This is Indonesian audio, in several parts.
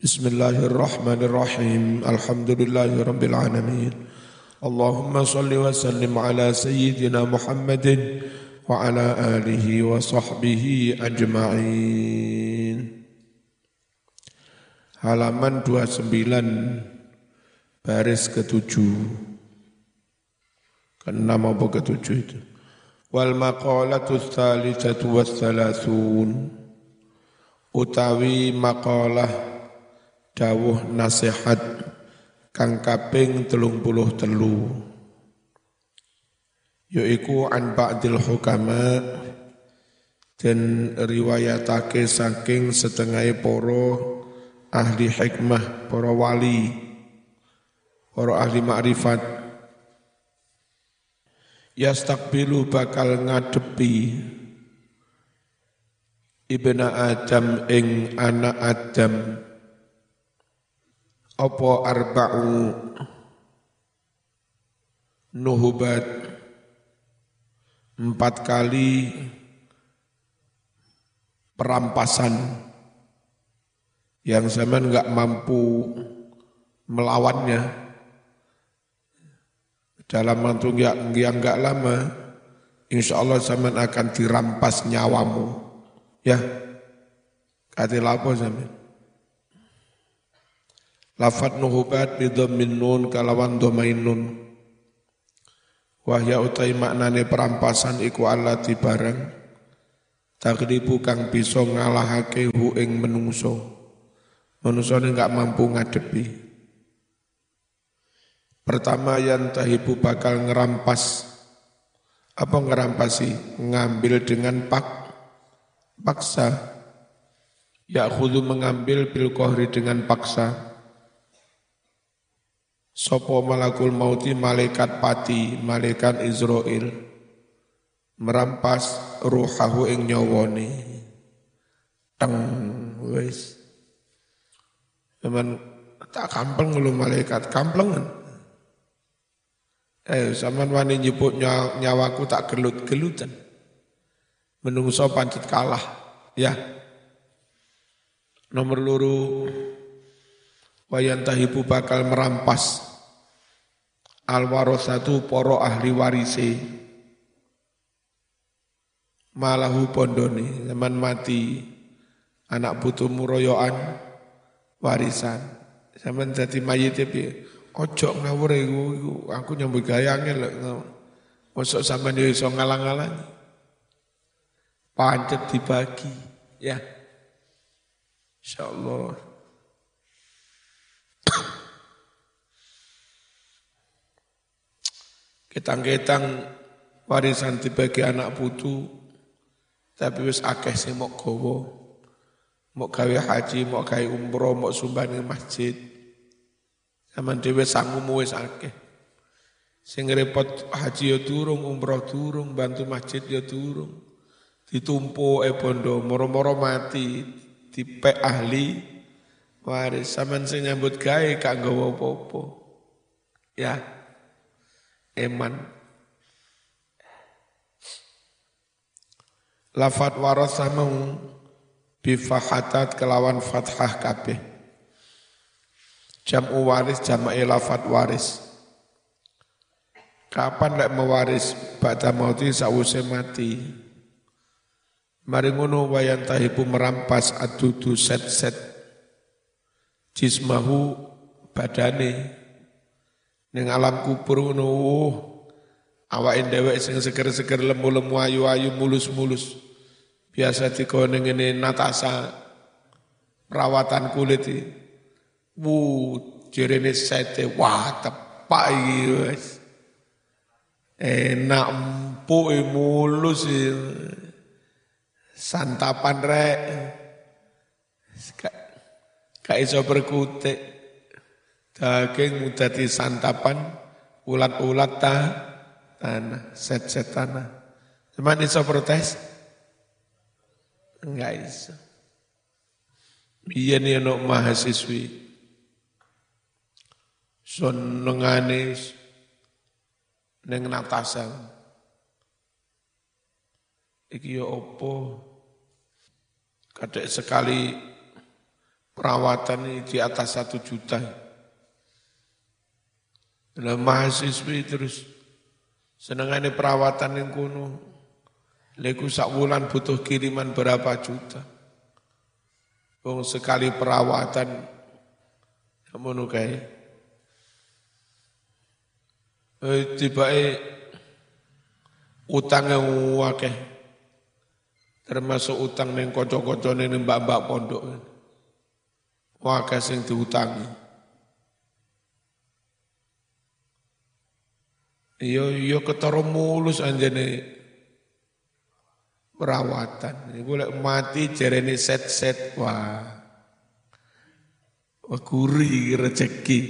Bismillahirrahmanirrahim. Alhamdulillahirabbil. Allahumma salli wa sallim ala sayyidina Muhammadin wa ala alihi wa sahbihi ajma'in. Halaman 29 baris ke-7. Keenam apa ke-7 itu? Wal maqalatu tsalitsatu was utawi maqalah dawuh nasihat kang kaping telung puluh telu. Yaiku an ba'dil hukama dan riwayatake saking setengah poro ahli hikmah, poro wali, poro ahli ma'rifat. Yastakbilu bakal ngadepi ibna Adam ing anak Adam apa arba'u nuhubat? Empat kali perampasan. Yang zaman nggak mampu melawannya. Dalam waktu yang nggak lama insya Allah zaman akan dirampas nyawamu. Ya kati lapo zaman Lafat nuhubat bidhammin nun kalawan domain nun. Wahya utai maknane perampasan iku allati barang. Takribu kang bisa ngalahake hu ing menungso. Menungso enggak mampu ngadepi. Pertama yang tahibu bakal ngerampas. Apa ngerampasi? Ngambil dengan pak, paksa. Ya mengambil bil kohri dengan paksa Sopo malakul mauti malaikat pati, malaikat Israel merampas ruhahu ing nyawone. Teng wis. Zaman tak kampeng lu malaikat kamplengan. Eh zaman wani nyebut nyawaku tak gelut-gelutan. Menungso pancet kalah, ya. Nomor luru wayantahibu bakal merampas al warosatu poro ahli warise malahu pondone zaman mati anak butuh muroyoan warisan zaman jadi mayit tapi ojo ngawur iku aku nyambut gayange lek Masuk sama dia iso ngalang-alang. Pancet dibagi, ya. Insyaallah. Ketang-ketang warisan dibagi anak putu, tapi wis akeh sing mok gowo. Mok gawe haji, mok gawe umroh, mok sumbang masjid. Zaman dhewe sangumu wis akeh. Sing repot haji ya durung, umroh durung, bantu masjid ya durung. Ditumpu e bondo, moro-moro mati, dipek ahli waris. Saman sing nyambut gawe kak nggawa apa-apa. Ya eman. Lafat warasa mau bifahatat kelawan fathah kabeh. Jam'u waris jam'i lafat waris. Kapan lek mewaris ba'da mauti sause mati. Mari ngono wayan tahibu merampas adudu set-set jismahu badane Ning alam kubur ngono awake dhewek sing seger-seger lemu-lemu ayu-ayu mulus-mulus. Biasa dikone ngene Natasa perawatan kulit iki. Wu jerene sete wah tepak iki wis. Enak empuk mulus e. santapan rek. Gak iso berkutik. Daging di santapan, ulat-ulat ta, tanah, set-set tanah. Cuman iso protes? Enggak iso. Nih anak mahasiswi. Senengane neng natasa. Iki ya opo? Kadek sekali perawatan di atas satu juta. Nah, mahasiswi terus senengannya perawatan yang kuno. Leku sak bulan butuh kiriman berapa juta. Bung sekali perawatan kamu nukai. Eh, tiba utang yang wakeh termasuk utang neng kocok-kocok neng mbak-mbak pondok wakeh sing diutangi Yo yo ketara mulus anjene perawatan. Boleh mati jerene set-set wah. Wah kuri rezeki.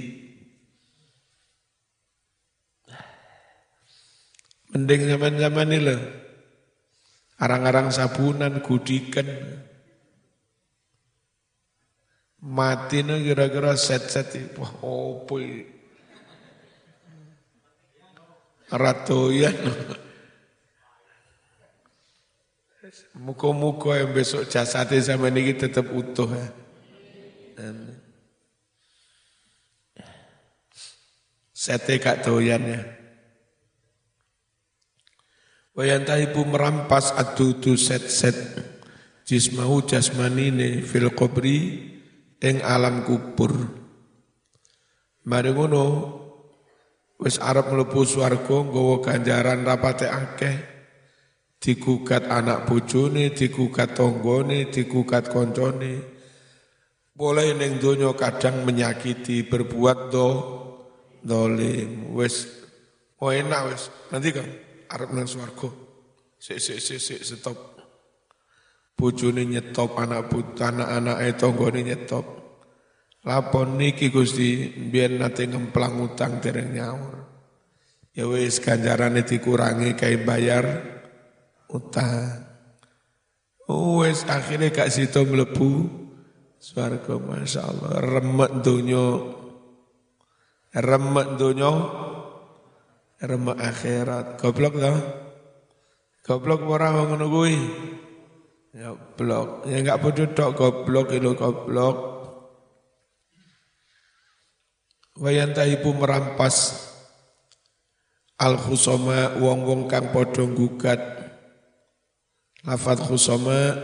Mending zaman-zaman ini loh. Arang-arang sabunan, gudikan. Mati nih kira-kira set-set. Wah opo ratoyan. Muka-muka yang besok jasadnya sama ini tetap utuh. Ya. Sete kak doyan ya. Wayantahibu merampas adudu set-set jismahu jasmanine fil kubri ing alam kubur. Mari ngono Wis arep mlebu swarga nggawa ganjaran rapate akeh. Digugat anak bojone, digugat tanggane, digugat koncone. Boleh ning donya kadang menyakiti, berbuat do dolim. Wis oh enak wis. Nanti kan arep nang swarga. Sik sik sik sik stop. Bojone nyetop anak but anak-anake tanggane nyetop. Lapon niki Gusti biar nate ngemplang utang dereng nyaur. Ya wis ganjarane dikurangi kayak bayar utang. Oh, wis akhirnya gak situ mlebu swarga masyaallah. Remek donya remek donya remek akhirat. Goblok to goblok ora ngono kuwi? Ya blok. Ya enggak bodoh tok goblok itu goblok wayantahibu merampas al khusoma wong-wong kang gugat lafat khusoma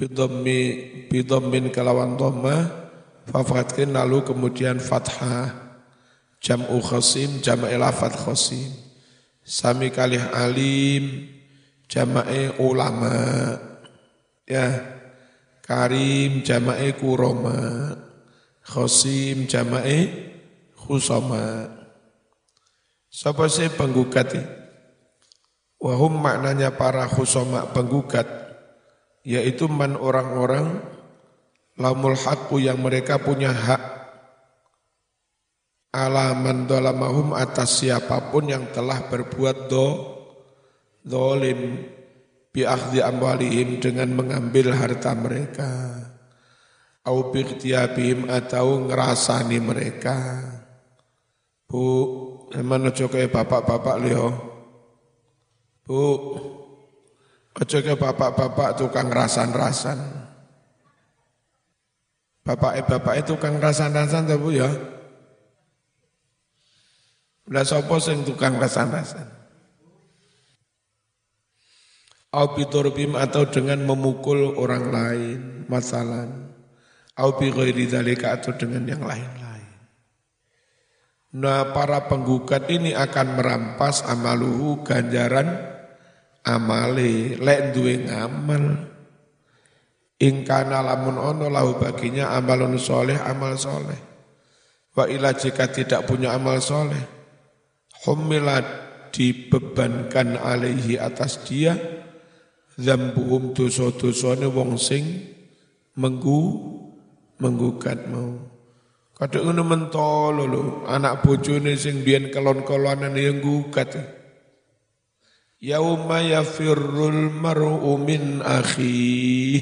bidhammi bidhammin kalawan dhamma fafatkin lalu kemudian fathah. Jam'u khasim jam'e lafat khasim sami kalih alim jam'e ulama. Ya karim jam'e kuroma khasim jam'e khusama. Siapa sih penggugat? Wahum maknanya para khusama penggugat, yaitu man orang-orang lamul haqqu yang mereka punya hak alaman dolamahum atas siapa pun yang telah berbuat do dolim biakhdi amwalihim dengan mengambil harta mereka au biqtiyabihim atau ngerasani mereka Bu, mana aja kaya bapak-bapak liya. Bu, aja kaya bapak-bapak tukang rasan-rasan. Bapak eh bapak itu tukang rasan-rasan ta Bu ya? Lah sapa sing tukang rasan-rasan? Au biturbim atau dengan memukul orang lain, masalah. Au bi ghairi atau dengan yang lain-lain. Nah para penggugat ini akan merampas amaluhu ganjaran amale lek duwe ngamal. Ingkana lamun ono lahu baginya amalun soleh amal soleh wa ila jika tidak punya amal soleh humilat dibebankan alaihi atas dia zambuhum dosa-dosane wong sing menggu menggugat mau Kadang ngono mentolo lho, anak bojone sing biyen kelon-kolonan yang gugat. Yauma yafirrul mar'u min akhi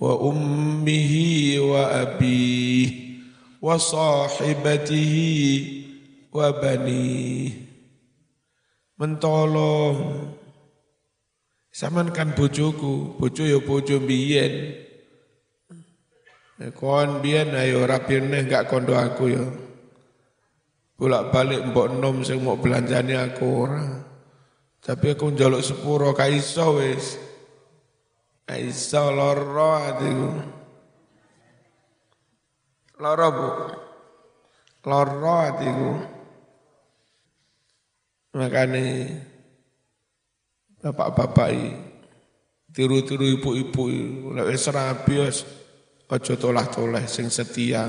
wa ummihi wa abi wa sahibatihi wa bani. Mentolo. Saman kan bojoku, bojo ya bojo biyen. Kon biyen ayo rapi neh gak kondo aku ya. Bolak-balik mbok nom sing mau belanjane aku ora. Tapi aku njaluk sepuro ka iso wis. Iso loro atiku. Loro Bu. Loro atiku. Makane bapak-bapak tiru-tiru ibu-ibu lek wis rabi aja tolah-toleh sing setia.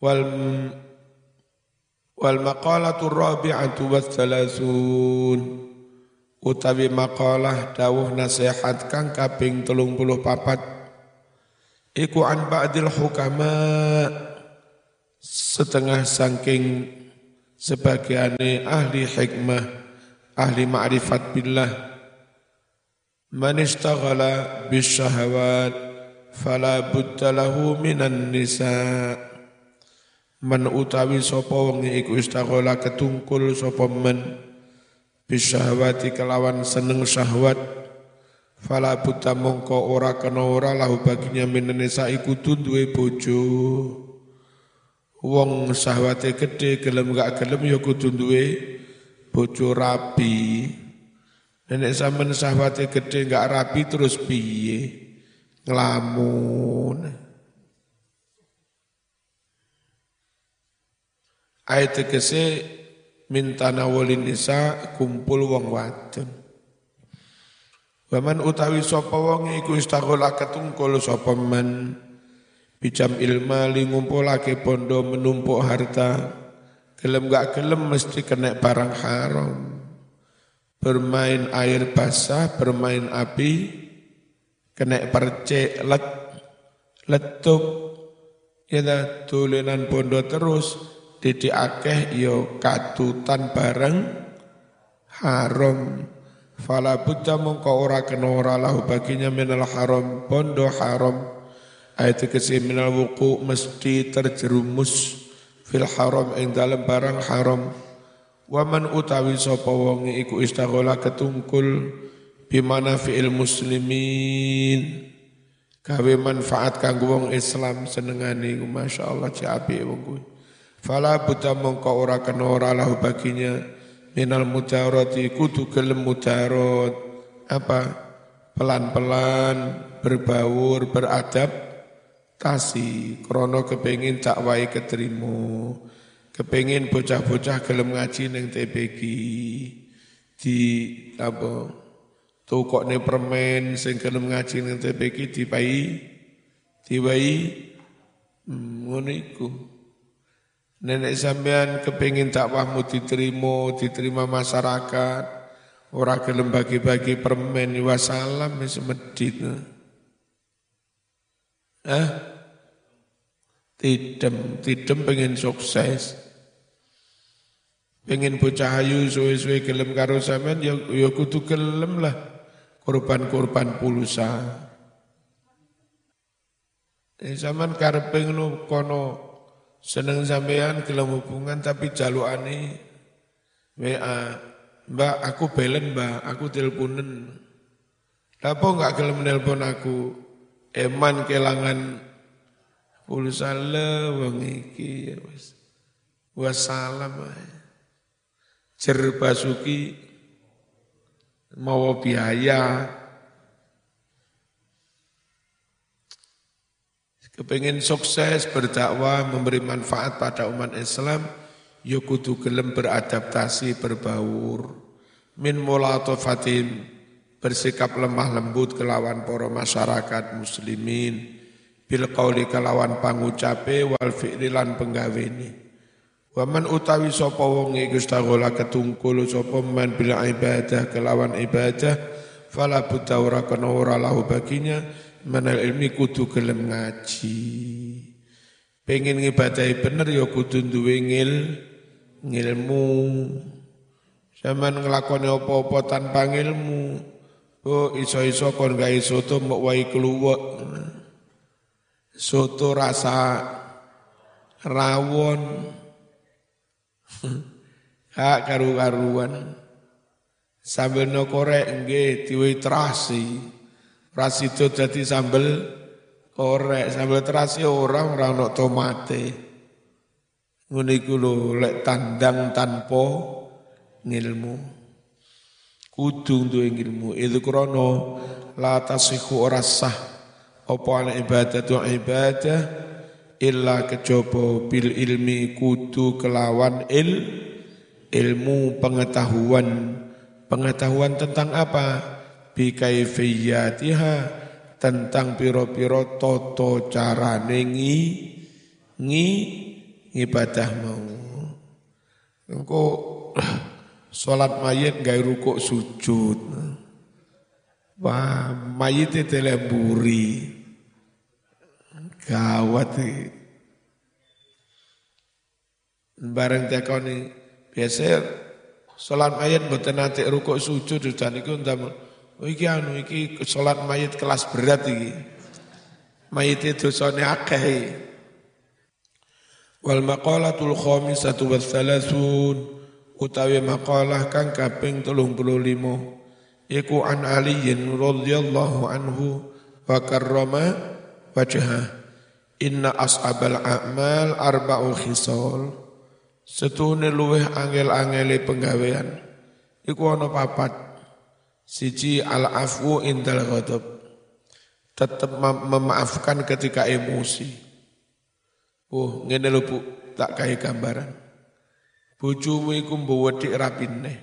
Wal wal maqalatu rabi'atu wa thalathun. Utawi maqalah dawuh nasihat kang kaping 34 iku an ba'dil hukama setengah saking sebagiane ahli hikmah ahli ma'rifat billah man istaghala bisyahawat fala budda lahu minan nisa' Man utawi sapa wong iku istaghala ketungkul sapa men. Bisyahwati kelawan seneng syahwat. Fala buta mongko ora kena ora lahu baginya minenesa iku duwe bojo. Wong syahwate gede gelem gak gelem ya kudu duwe bojo rapi nenek sampean syahwate gede gak rapi terus piye? Nglamun. Ayat tegese minta nawalin nisa kumpul wong wadon. Waman utawi sapa wong iku istaghala ketungkul sapa man. Bijam ilma li ngumpulake bondo menumpuk harta. Gelem gak gelem mesti kena barang haram bermain air basah bermain api kena percek let letup ya tulinan bondo terus Didi akeh yo katutan bareng haram. Fala buddha mongko ora kena ora lahu baginya minal haram bondo haram. Ayat kesi minal wuku mesti terjerumus fil haram ing dalam barang haram. Waman utawi sapa wong iku istaghala ketungkul bimana fi'il muslimin. Gawe manfaat kanggo wong Islam senengane masyaallah ci apik wong kuwi. Fala buta mongko ora kena ora baginya. Minal mujarati kudu gelem apa? Pelan-pelan berbaur beradab tasi krono kepengin tak wae keterima kepengin bocah-bocah gelem ngaji ning TPG di apa tukokne permen sing gelem ngaji ning TPG dipai diwai hmm, ngono iku Nenek sampean kepingin dakwahmu diterima, diterima masyarakat. Orang gelem bagi-bagi permen wasalam wis medit. Eh? Tidem, tidem pengen sukses. Pengen bocah ayu suwe-suwe gelem karo sampean ya ya kudu gelem lah. Korban-korban pulsa. Eh sampean karepe ngono kono seneng sampean gelem hubungan tapi jalukane WA Mbak aku belen mbak aku teleponen. Apa enggak gelem nelpon aku? Eman kelangan pulsa le wong iki ya wis wassalam basuki mau biaya Kepengen sukses berdakwah memberi manfaat pada umat Islam, ya kudu gelem beradaptasi berbaur. Min mulatofatin bersikap lemah lembut kelawan para masyarakat muslimin bil kelawan pangucape wal fi'li lan penggawene. Waman utawi sapa wong iku stagola ketungkul sapa man bil ibadah kelawan ibadah fala buta ora kana ora lahu baginya Manal ilmi kudu gelem ngaji. Pengen ngibadahi bener ya kudu duwe ngil ngilmu. Zaman ngelakoni apa-apa tanpa. Oh iso-iso kon gawe soto mbok wae. Soto rasa rawon. Hak karu-karuan. Sambil no korek nggih diwe terasi. Rasido jadi sambel korek sambil terasi orang orang ono tomate. Ngono iku lho lek tandang tanpa ngilmu. Kudu duwe ngilmu. Itu krono la tasihu ora sah apa ibadah ibadah illa kejaba bil ilmi kudu kelawan il ilmu pengetahuan. Pengetahuan tentang apa? Bi kaifiyatiha tentang piro-piro toto cara nengi ngi ibadah mau. Engko salat mayit gawe rukuk sujud. Wah mayit teleburi gawat bareng tekoni biasa Salat mayat mboten nate rukuk sujud dan iku ndam oh iki anu iki salat mayat kelas berat iki. Mayit itu dosane akeh. Wal maqalatul khamisatu wa thalathun utawi maqalah kang kaping 35 iku an Ali radhiyallahu anhu wa karrama wajhah inna ashabal a'mal arba'u khisal Setune luweh angel-angele penggawean. Iku ana papat. Siji al-afu indal ghadab. Tetap memaafkan ketika emosi. Oh, ngene lho Bu, tak kai gambaran. Bojomu iku mbawa dik rapine.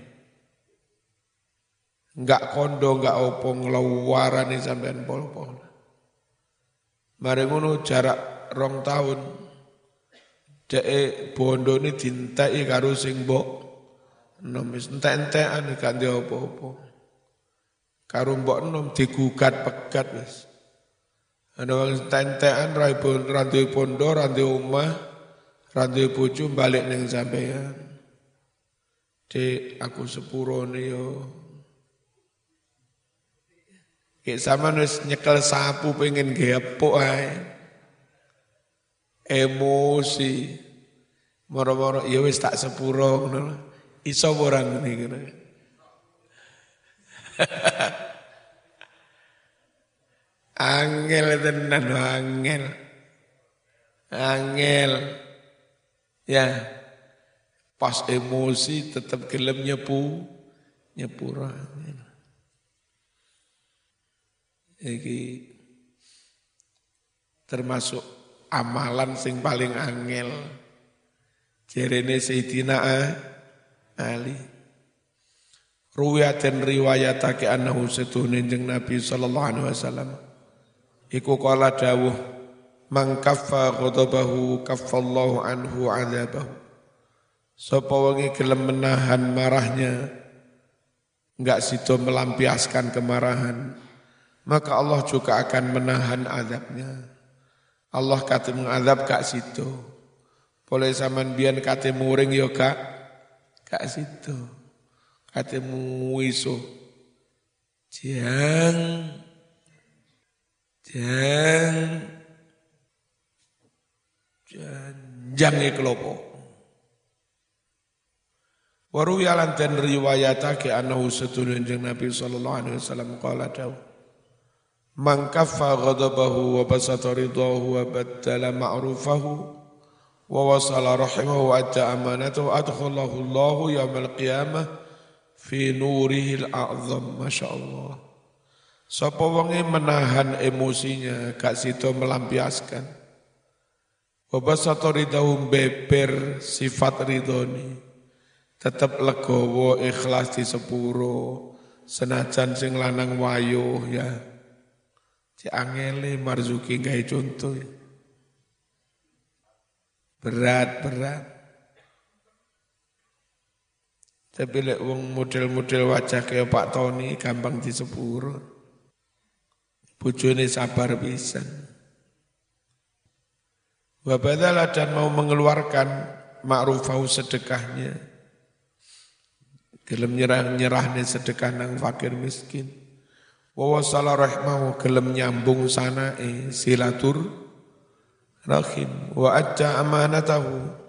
Enggak kondo, enggak opo nglawarane sampean pol-pol. Mari ngono jarak rong tahun Dek bondo ini dintai karo sing mbok nom wis entek-entekan ndek apa-apa. Karo mbok nom digugat pegat wis. Ana wong entek-entekan ra pondo, randu omah, randu bojo balik ning sampean. Dek aku sepurone yo. Kayak sama wis nyekel sapu pengen gepok ae. Emosi. Moro-moro ya wis tak sepuro ngono iso ora ngene ngono? Angel tenan angel. Angel. Ya. Pas emosi tetap gelem nyepu nyepura iki termasuk amalan sing paling angel. Jerene Sayyidina Ali. Ruwiyatin riwayatake annahu setune jeng Nabi sallallahu alaihi wasallam. Iku kala dawuh man kaffa ghadabahu kaffallahu anhu adzabahu. Sapa wengi gelem menahan marahnya enggak sido melampiaskan kemarahan maka Allah juga akan menahan azabnya. Allah kata mengadab kak situ. Boleh zaman bian kata muring yo kak, kak situ. Kata muiso. Jang, jang, jang, jang kelopo. Waru yalan dan riwayatake anahu setulun Nabi sallallahu alaihi wasallam qala dawu. Man kaffa ghadabahu wa basata ridahu wa baddala ma'rufahu wa wasala rahimahu wa adda amanatahu adkhalahu Allahu yawmal qiyamah fi nurihi al-a'zam masyaallah. Sapa wonge menahan emosinya gak sida melampiaskan. Wa basata ridahu sifat ridhoni. Tetap legowo ikhlas di sepuro senajan sing lanang wayuh ya Si angele Marzuki gawe contoh. Berat, berat. Tapi lek wong model-model wajah kayak Pak Tony gampang disepuro. Bojone sabar pisan. Wabadalah dan mau mengeluarkan ma'rufau sedekahnya. Gelem nyerah-nyerahnya sedekah nang fakir miskin wa wasala rahmahu gelem nyambung sanae silatur rahim wa adda amanatahu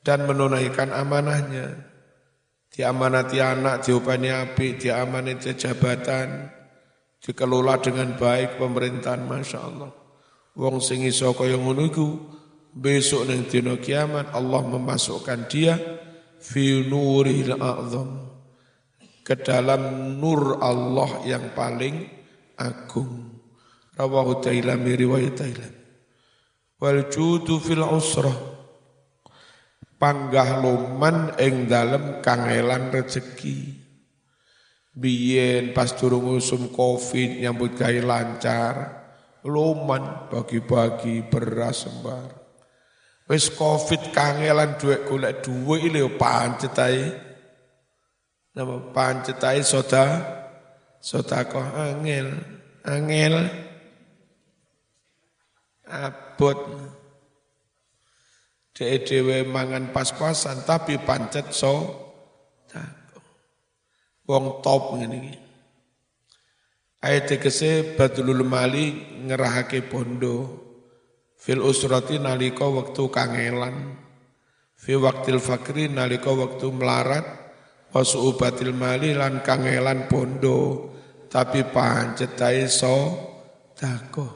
dan menunaikan amanahnya. Diamanati anak diupani api diamanati jabatan dikelola dengan baik pemerintahan Masya Allah. Wong sing iso kaya ngono besok ning dina kiamat Allah memasukkan dia fi nuril a'zam ke dalam nur Allah yang paling agung. Rawahu Tailami riwayat Tailami. Wal judu fil usrah panggah loman ing dalem kangelan rezeki. Biyen pas durung usum Covid nyambut gawe lancar loman bagi-bagi beras sembar. Wis Covid kangelan duit golek duit ini pancet ae. Nama pancet ae soda soda kok angel angel abot. Dhewe mangan pas-pasan tapi pancet so wong top ngene iki. Ayat tegese badulul mali ngerahake bondo. Fil usrati nalika wektu kangelan. Fi waktil fakri nalika wektu melarat wasuubatil mali lan kangelan bondo tapi pancet so dako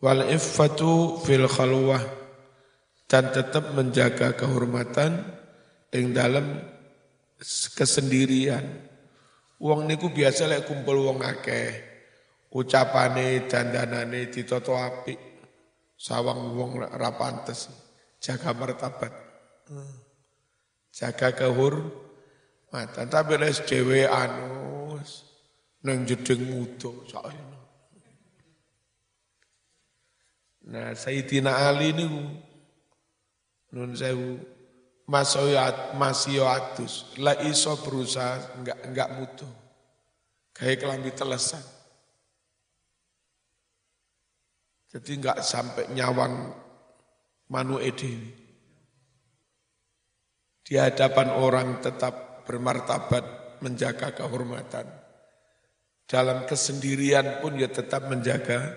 wal iffatu fil khalwah dan tetap menjaga kehormatan ing dalam kesendirian Wong niku biasa lek kumpul wong akeh. Ucapane dandanane ditata apik. Sawang wong ra pantes. Jaga martabat. Jaga kehur mata. Tapi lek dhewe anus nang jedeng mudo sakjane. Nah, Sayyidina Ali niku nun sewu masoyat masioatus la iso berusaha enggak enggak mutu kayak kelambi telesan jadi enggak sampai nyawang manu ede di hadapan orang tetap bermartabat menjaga kehormatan dalam kesendirian pun ya tetap menjaga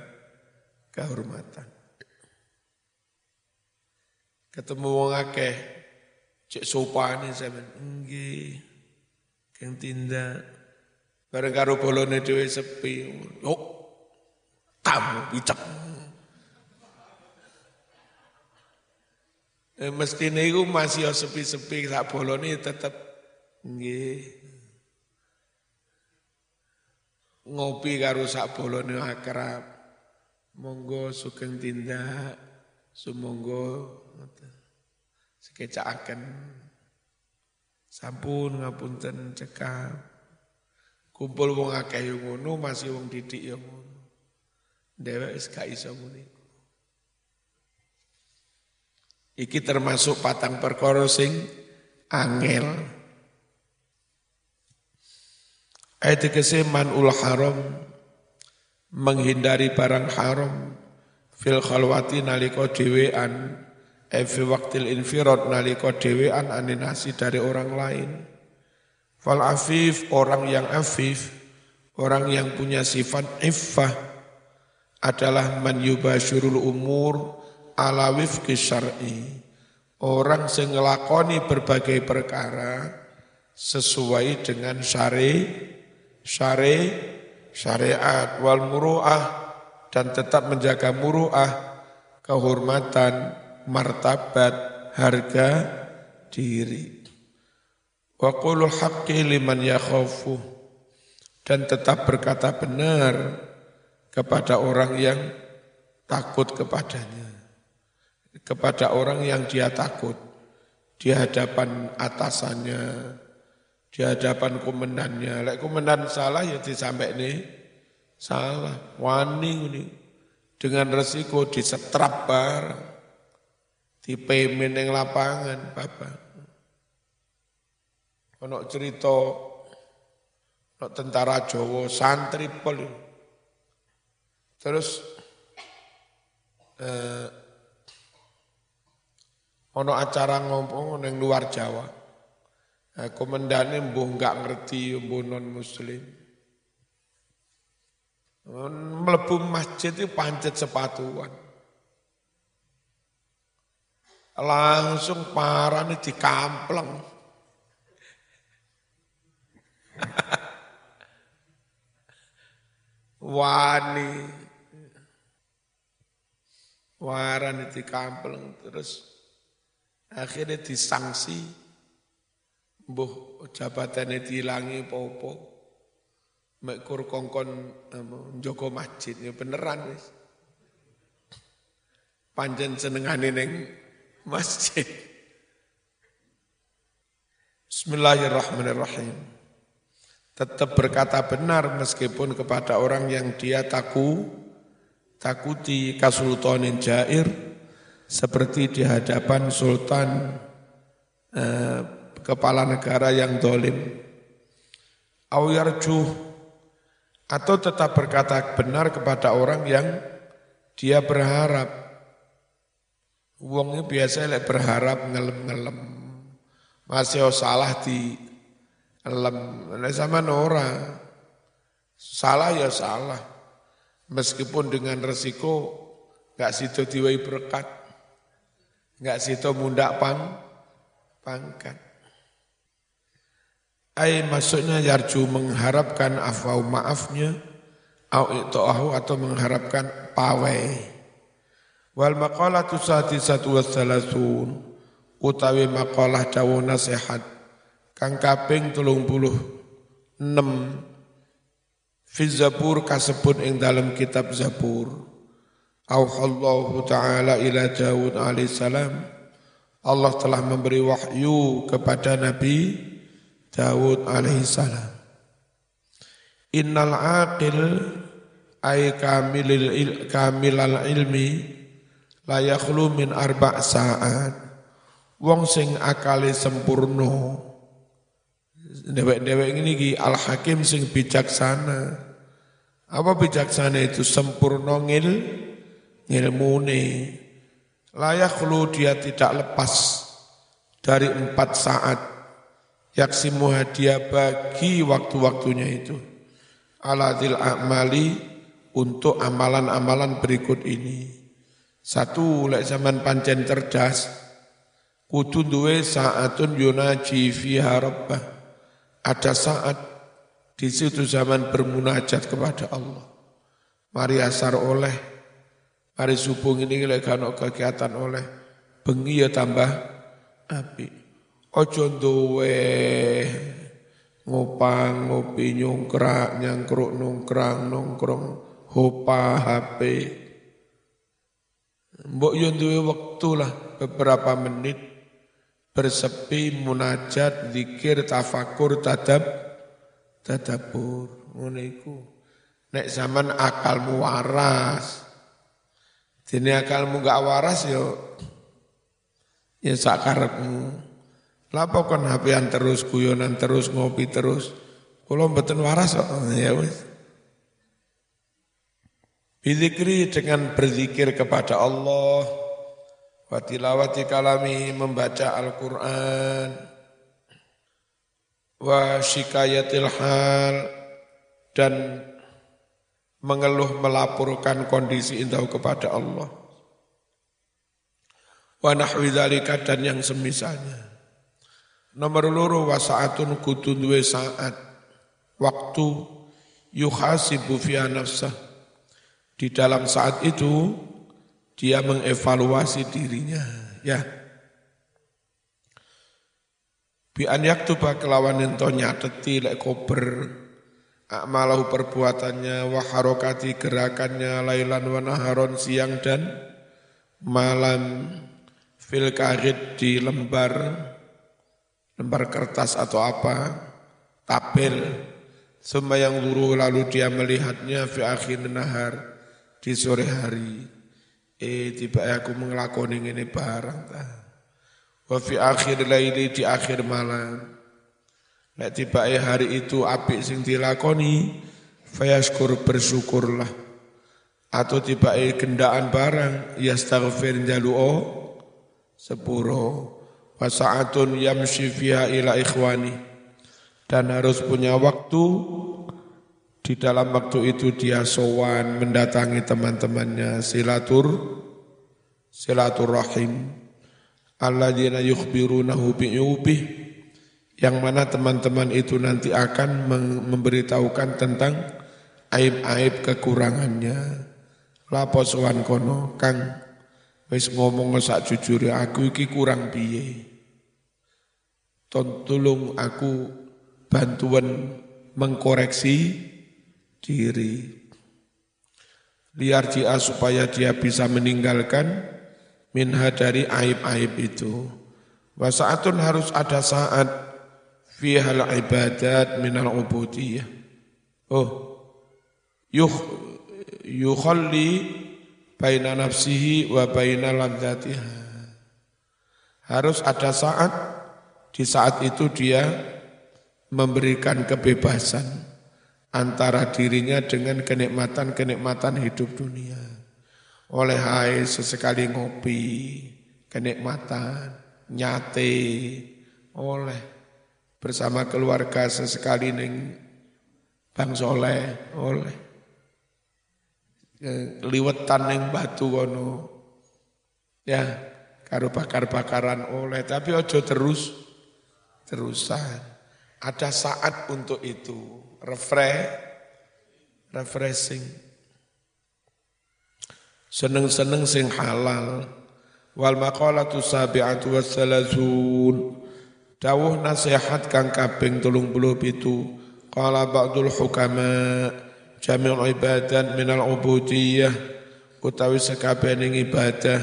kehormatan ketemu wong akeh Cek sopane sampean. Nggih. Kang tindak. Bareng karo bolone dhewe sepi. Oh. Tamu picek. Eh, mesti niku masih sepi-sepi sak bolone tetep nggih. Ngopi karo sak bolone akrab. Monggo sugeng tindak. Sumonggo ngoten sekecakaken sampun ngapunten cekap kumpul wong akeh yo ngono masih wong didik yo ngono dhewek wis gak iso iki termasuk patang perkara sing angel. Ayat ke manul haram menghindari barang haram. Fil khalwati nalika dhewean. Efi waktil infirot nalika dewean aninasi dari orang lain. Fal afif, orang yang afif, orang yang punya sifat iffah, adalah man yubashirul umur ala wifki syar'i. Orang yang ngelakoni berbagai perkara sesuai dengan syari, syari, syariat wal muru'ah dan tetap menjaga muru'ah, kehormatan, martabat, harga diri. Wa qulul haqqi liman yakhafu dan tetap berkata benar kepada orang yang takut kepadanya. Kepada orang yang dia takut di hadapan atasannya, di hadapan komandannya. Lek komandan salah ya disampai nih salah. Wani ini dengan resiko disetrap barang dipemen ning lapangan Bapak. Ono cerita ono tentara Jawa santri pol. Terus eh, ono acara ngomong ning luar Jawa. Nah, komandane mbuh enggak ngerti mbuh non muslim. Melebu masjid itu pancet sepatuan. langsung parah nih dikampleng. Wani. waran kampel terus akhirnya disangsi mbuh jabatannya dihilangi popo mekur kongkon joko masjid ya beneran wis. Panjen senengane ning masjid. Bismillahirrahmanirrahim. Tetap berkata benar meskipun kepada orang yang dia taku takuti kasultanin jair seperti di hadapan sultan eh, kepala negara yang dolim. Awyarjuh atau tetap berkata benar kepada orang yang dia berharap. Wongnya biasa lek berharap ngelem-ngelem. Masih salah di lem sama Nora salah ya salah. Meskipun dengan resiko nggak situ diwai berkat nggak situ mundak pang pangkat Ay maksudnya yarju mengharapkan afau maafnya au ita'ahu atau mengharapkan pawai. Wal maqalatu satu wassalasun utawi maqalah dawu nasihat kang kaping tulung puluh enam fi Zabur kasebut ing dalam kitab Zabur Auhallahu ta'ala ila Dawud alaihissalam Allah telah memberi wahyu kepada Nabi Dawud alaihissalam Innal aqil ay kamilil il, kamilal ilmi la yakhlu min arba' saat. Wong sing akale sempurna. Dewek-dewek ini ki al-hakim sing bijaksana. Apa bijaksana itu? Sempurna ngil ngilmune. Layak lu dia tidak lepas dari empat saat. Yaksimuha dia bagi waktu-waktunya itu. Aladil a'mali untuk amalan-amalan berikut ini. Satu, lek zaman pancen cerdas, kudu duwe saatun yunaji fiha ada saat di situ zaman bermunajat kepada Allah. Mari asar oleh, mari subuh ini kalau kegiatan oleh, bengi ya tambah api. Ojo duwe ngopang, ngopi, nyongkrak, nyangkruk, nongkrang, nongkrong, hopa, HP. Mbok yo duwe waktu lah beberapa menit bersepi munajat zikir tafakur tadab tadabur ngono iku nek zaman akalmu waras dene akalmu gak waras yo. Ya sakarepmu lapo kon hapian terus guyonan terus ngopi terus? Kula mboten waras kok ya wis. Dengan berzikir kepada Allah. Watilawati kalami membaca Al-Quran. Wa syikayatil hal. Dan mengeluh melaporkan kondisi indah kepada Allah. Wa nahwi dan yang semisalnya. Nomor loro wa saatun kudu duwe saat. Waktu yuhasibu fi nafsah. Di dalam saat itu dia mengevaluasi dirinya, ya. Bi an yaktuba kelawan ento nyateti lek kober akmalahu perbuatannya wa harokati gerakannya lailan wa naharon siang dan malam fil di lembar lembar kertas atau apa tabel semua yang luru lalu dia melihatnya fi akhir nahar di sore hari eh tiba aku mengelakoni ini barang ta. Wa fi akhir laili di akhir malam. Nek tiba hari itu apik sing dilakoni, fayaskur bersyukurlah. Atau tiba gendaan barang, yastaghfir jalu'o sepuro. Wasa'atun yamshi fiha ila ikhwani. Dan harus punya waktu di dalam waktu itu dia sowan mendatangi teman-temannya silatur silaturahim alladzina yukhbirunahu bi'ubih yang mana teman-teman itu nanti akan memberitahukan tentang aib-aib kekurangannya lapo sowan kono kang Wis ngomong sak jujur aku iki kurang piye. Tolong aku bantuan mengkoreksi diri. Liar jia supaya dia bisa meninggalkan minha dari aib-aib itu. Wasaatun harus ada saat fihal ibadat minal ubudiyah. Oh, yuh, yukhalli baina nafsihi wa. Harus ada saat, di saat itu dia memberikan kebebasan antara dirinya dengan kenikmatan-kenikmatan hidup dunia. Oleh hai sesekali ngopi, kenikmatan, nyate, oleh bersama keluarga sesekali neng Bang Soleh, oleh liwetan ning batu kono. Ya, karo bakar-bakaran oleh, tapi ojo terus terusan. Ada saat untuk itu, refresh, refreshing. Seneng-seneng sing halal. Wal maqalatu sabi'atu wassalazun. Dawuh nasihat kang kaping 37. Qala ba'dul hukama jami'ul ibadat minal ubudiyah utawi sekabening ibadah.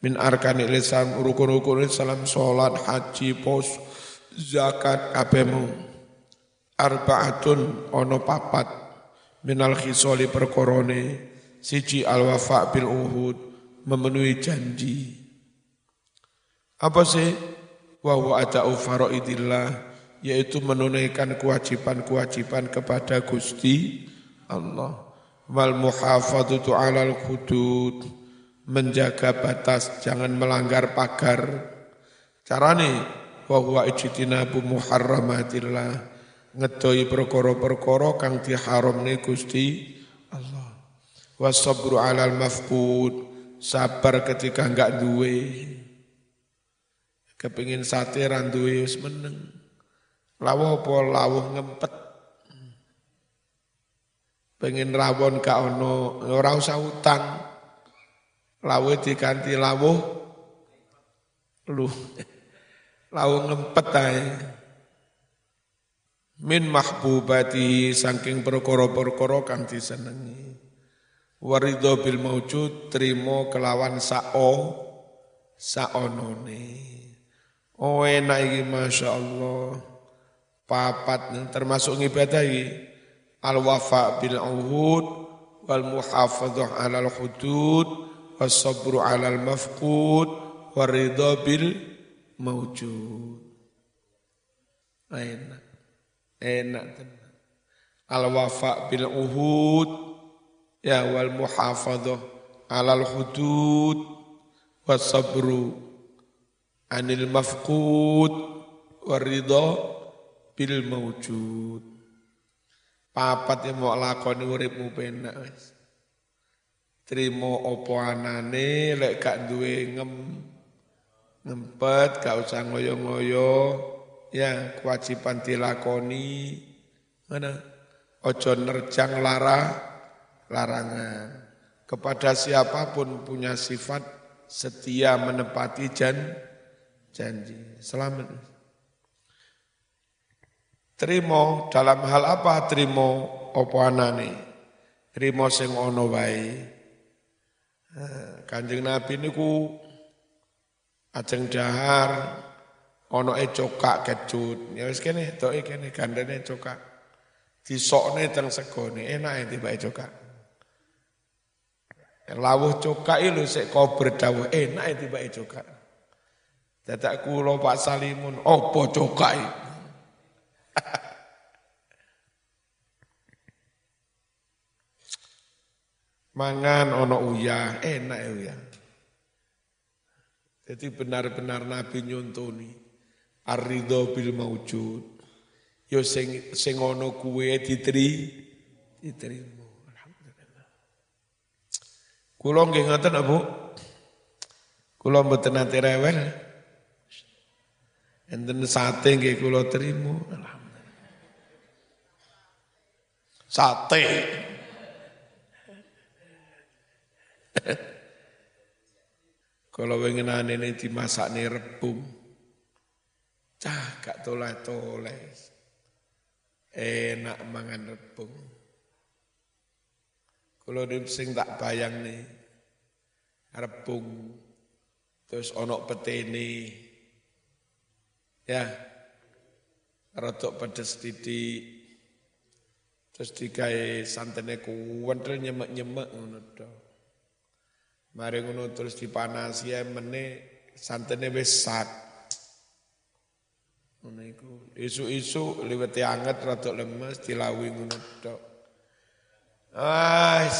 Min arkanil Islam rukun-rukun Islam salat haji pos zakat kabehmu arbaatun ono papat. Minal khisoli perkorone siji al wafa bil uhud memenuhi janji. Apa sih wa huwa ada'u faraidillah yaitu menunaikan kewajiban-kewajiban kepada Gusti Allah. Wal muhafadzatu alal hudud menjaga batas jangan melanggar pagar. Carane wa huwa ijtinabu muharramatillah ngedoi perkara-perkara kang diharamne Gusti Allah. Wasabru alal mafqud sabar ketika enggak duwe kepingin sate ra duwe wis meneng. Lawuh apa lawuh ngempet? Pengen rawon gak ono ora usah utang. Lawe diganti lawuh. Lu lawuh ngempet ae. Min mahbubati saking perkara-perkara kang disenengi. Waridho bil maujud trimo kelawan sao saonone oh enak iki masyaallah papat termasuk ibadah iki. Al-wafa bil uhud wal muhafadzah alal hudud was sabru alal mafqud waridha bil mawjud. Enak. Enak al wafa bil uhud ya wal muhafadzah alal hudud was sabru anil mafqud waridha bil mawjud. Papat yang mau lakoni uripmu penak wis. Trimo opo anane lek gak duwe ngem ngempet gak usah ngoyo-ngoyo ya kewajiban dilakoni mana ojo nerjang lara larangan. Kepada siapa pun punya sifat setia menepati jan janji selamat Trimo dalam hal apa trimo opo anane? Trimo sing ono wae. Eh, Kanjeng Nabi niku ajeng dahar ono e cokak kecut. Ya wis kene toke kene gandene cokak. Disokne teng segone enak tiba cokak. Lawuh cokak lho sik kober dawuh tiba cokak. Dadak kula Pak Salimun opo cokak Mangan ono uyah, enak ya uyah. Jadi benar-benar Nabi nyontoni ar-ridho bil maujud. Yo sing sing ono kuwe diteri diterima. Alhamdulillah. Kula nggih ngoten Bu. Kula mboten rewel. Enten sate nggih kula terima. Alhamdulillah. Sate. Kalau wengenane ini dimasak nih rebung. Cah gak toleh-toleh. Enak mangan rebung. Kalau sing tak bayang nih. Rebung. Terus onok peteni. Ya. Rotok pedes didik. Terus digawe santene kuwentel nyemek-nyemek ngono tok. Mari ngono terus dipanasi mene santene wis sat. Ngono iku. Isu-isu liwete anget rada lemes dilawi ngono tok. Ais.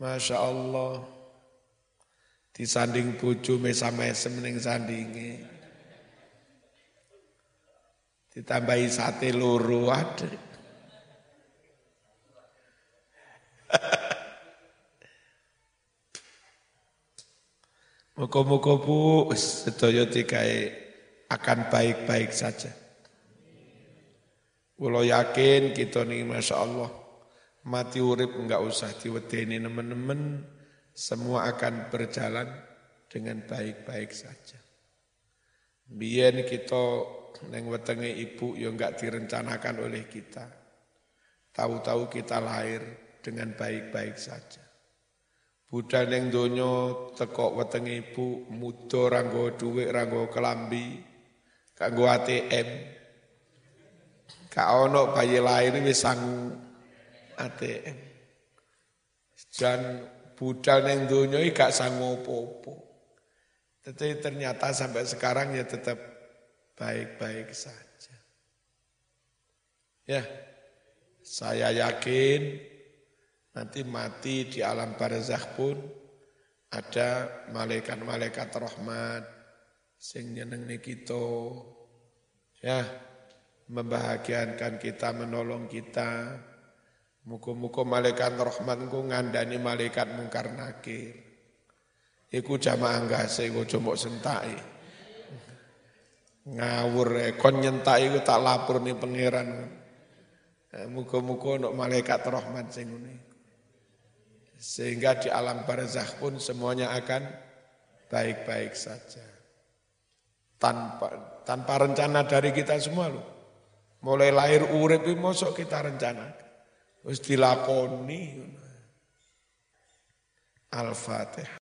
Masya Allah. Disanding bojo mesam-mesem ning sandinge. Ditambahi sate loro ada. Muka-muka bu, sedaya tikai akan baik-baik saja. Kalau yakin kita nih Masya Allah, mati urip enggak usah diwedeni teman-teman, semua akan berjalan dengan baik-baik saja. Biar kita neng wetenge ibu yang enggak direncanakan oleh kita. Tahu-tahu kita lahir dengan baik-baik saja. Budal ning donya teko wetenge ibu muda ra nggo dhuwit ra nggo kelambi, gak nggo ATM. Gak ono bayi lahir wis sangu ATM. Dan budal ning donya iki gak sangu opo-opo. Tetapi ternyata sampai sekarang ya tetap baik-baik saja. Ya, saya yakin Nanti mati di alam barzakh pun ada malaikat-malaikat rahmat sing nyenengi kita ya membahagiakan kita menolong kita muka-muka malaikat rahmat ku ngandani malaikat mungkar nakir iku jamaah gase ojo mbok sentai ngawur e kon nyentai ku tak lapor nih pangeran muka-muka untuk malaikat rahmat sing sehingga di alam barzakh pun semuanya akan baik-baik saja. Tanpa tanpa rencana dari kita semua loh. Mulai lahir urip mosok kita rencana. Terus dilakoni. Al-Fatihah.